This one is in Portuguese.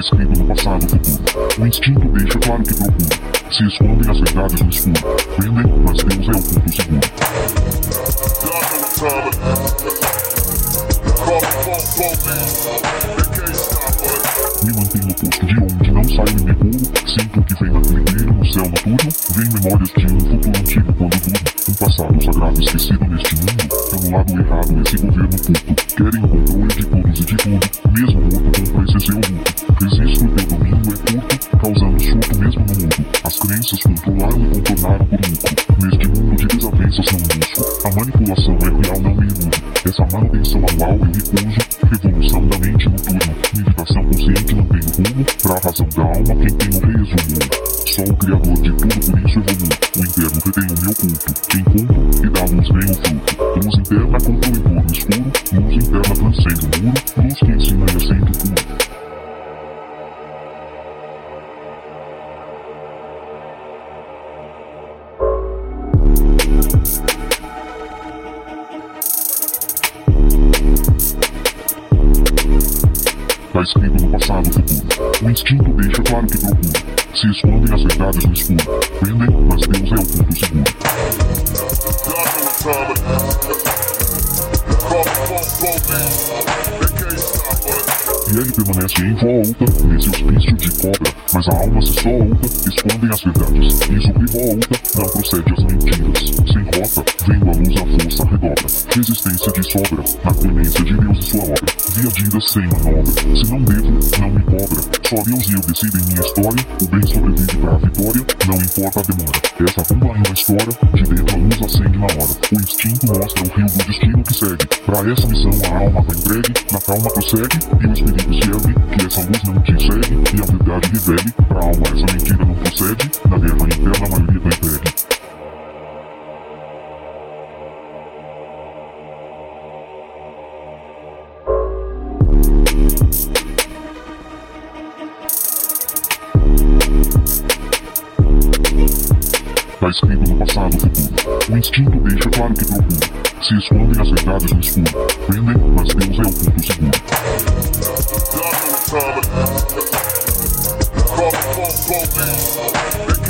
escrito no passado futuro. O instinto deixa claro que procura. Se escondem as verdades no escuro. Prendem, mas Deus é o ponto seguro. Me mantenho no posto de onde não saio e me pulo. Sinto que vem naquele brilho no céu noturno. Vem memórias de um futuro antigo quando durmo. Um passado sagrado esquecido neste mundo. Pelo lado errado esse governo puto. Querem o Mesmo no mundo. As crenças controlaram e contornaram por lucro. Neste mundo de desavenças não luxo. A manipulação é real, não me ilude. Essa manutenção anual eu recuso. Revolução da mente noturna. Meditação consciente mantém o rumo. Pra razão da alma, quem tem o resumo. Só o criador de tudo, por isso evoluo. O interno retém o meu culto. Encontro e da luz vem o fruto. Luz interna contra o entorno escuro. Luz interna transcende o muro. Luz que Tá escrito no passado futuro. O instinto deixa claro que procura. Se escondem as verdades no escuro. Prendem, mas Deus é o ponto seguro. E ele permanece em volta, nesse hospício de cobra. Mas a alma se solta, escondem as verdades. Isso que volta, não procede as mentiras. Sem rota, vendo a luz a força redobra. Resistência de sobra, na clemência de Deus e sua obra. Via vida sem manobra. Se não devo, não me cobra. Só Deus e eu decidem minha história. O bem sobrevive pra vitória, não importa a demora. Essa rumba é uma história, de dentro a luz acende na hora. O instinto mostra o rio do destino que segue. Pra essa missão a alma vai entregue, na calma prossegue, e o espírito serve, que essa luz não te segue, e a verdade revele, pra alma essa mentira não procede, na guerra interna a maioria tá entregue. Tá escrito no passado futuro. O instinto deixa claro que procura. Se escondem as verdades no escuro. Prendem, mas Deus é o ponto seguro. don't go easy.